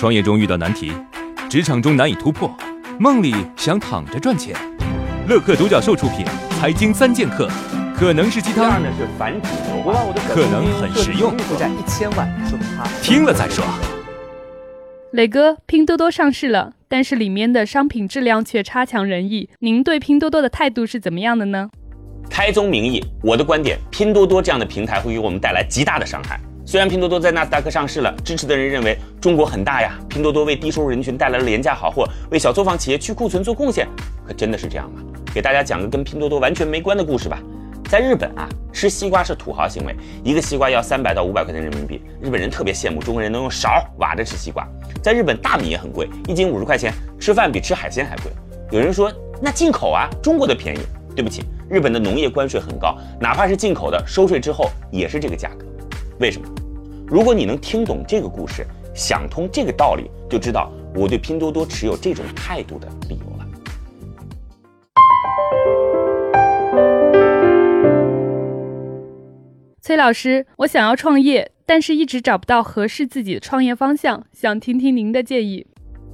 创业中遇到难题，职场中难以突破，梦里想躺着赚钱。乐客独角兽出品，《财经三剑客》可能是鸡汤，呢是反主流我把我的可能很实用负债一千万，说他听了再说。磊哥，拼多多上市了，但是里面的商品质量却差强人意。您对拼多多的态度是怎么样的呢？开宗明义，我的观点，拼多多这样的平台会给我们带来极大的伤害。虽然拼多多在纳斯达克上市了，支持的人认为中国很大呀，拼多多为低收入人群带来了廉价好货，为小作坊企业去库存做贡献，可真的是这样吗？给大家讲个跟拼多多完全没关的故事吧。在日本啊，吃西瓜是土豪行为，一个西瓜要三百到五百块钱人民币，日本人特别羡慕中国人能用勺挖着吃西瓜。在日本，大米也很贵，一斤五十块钱，吃饭比吃海鲜还贵。有人说那进口啊，中国的便宜。对不起，日本的农业关税很高，哪怕是进口的，收税之后也是这个价格。为什么？如果你能听懂这个故事，想通这个道理，就知道我对拼多多持有这种态度的理由了。崔老师，我想要创业，但是一直找不到合适自己的创业方向，想听听您的建议。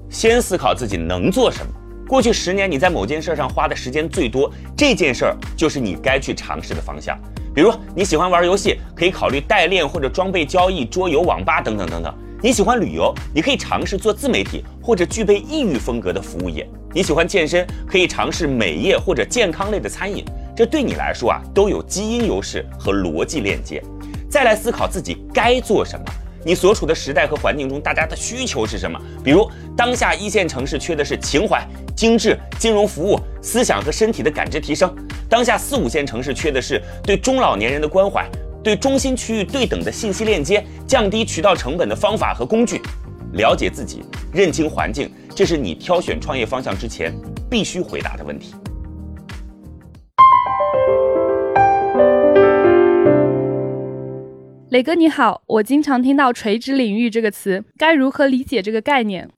先思考自己能做什么。过去十年你在某件事上花的时间最多，这件事儿就是你该去尝试的方向。比如你喜欢玩游戏，可以考虑代练或者装备交易、桌游、网吧等等等等。你喜欢旅游，你可以尝试做自媒体或者具备异域风格的服务业。你喜欢健身，可以尝试美业或者健康类的餐饮。这对你来说啊，都有基因优势和逻辑链接。再来思考自己该做什么。你所处的时代和环境中，大家的需求是什么？比如当下一线城市缺的是情怀、精致、金融服务、思想和身体的感知提升；当下四五线城市缺的是对中老年人的关怀、对中心区域对等的信息链接、降低渠道成本的方法和工具。了解自己，认清环境，这是你挑选创业方向之前必须回答的问题。磊哥你好，我经常听到垂直领域这个词，该如何理解这个概念？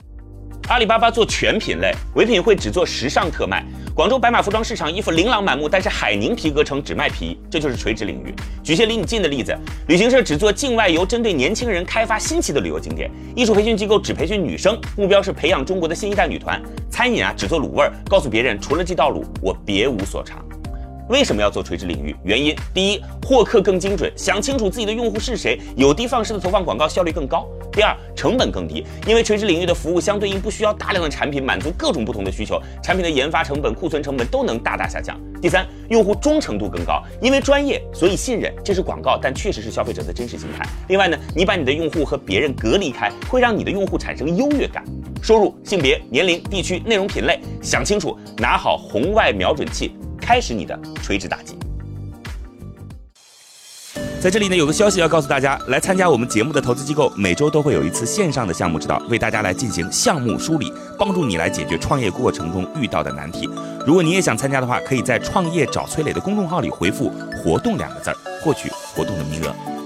阿里巴巴做全品类，唯品会只做时尚特卖。广州白马服装市场衣服琳琅满目，但是海宁皮革城只卖皮，这就是垂直领域。举些离你近的例子，旅行社只做境外游，针对年轻人开发新奇的旅游景点；艺术培训机构只培训女生，目标是培养中国的新一代女团；餐饮啊只做卤味儿，告诉别人除了这道卤，我别无所长。为什么要做垂直领域？原因第一，获客更精准，想清楚自己的用户是谁，有的放矢的投放广告效率更高。第二，成本更低，因为垂直领域的服务相对应不需要大量的产品满足各种不同的需求，产品的研发成本、库存成本都能大大下降。第三，用户忠诚度更高，因为专业所以信任，这是广告，但确实是消费者的真实心态。另外呢，你把你的用户和别人隔离开，会让你的用户产生优越感。收入、性别、年龄、地区、内容品类，想清楚，拿好红外瞄准器。开始你的垂直打击。在这里呢，有个消息要告诉大家，来参加我们节目的投资机构，每周都会有一次线上的项目指导，为大家来进行项目梳理，帮助你来解决创业过程中遇到的难题。如果你也想参加的话，可以在“创业找崔磊”的公众号里回复“活动”两个字儿，获取活动的名额。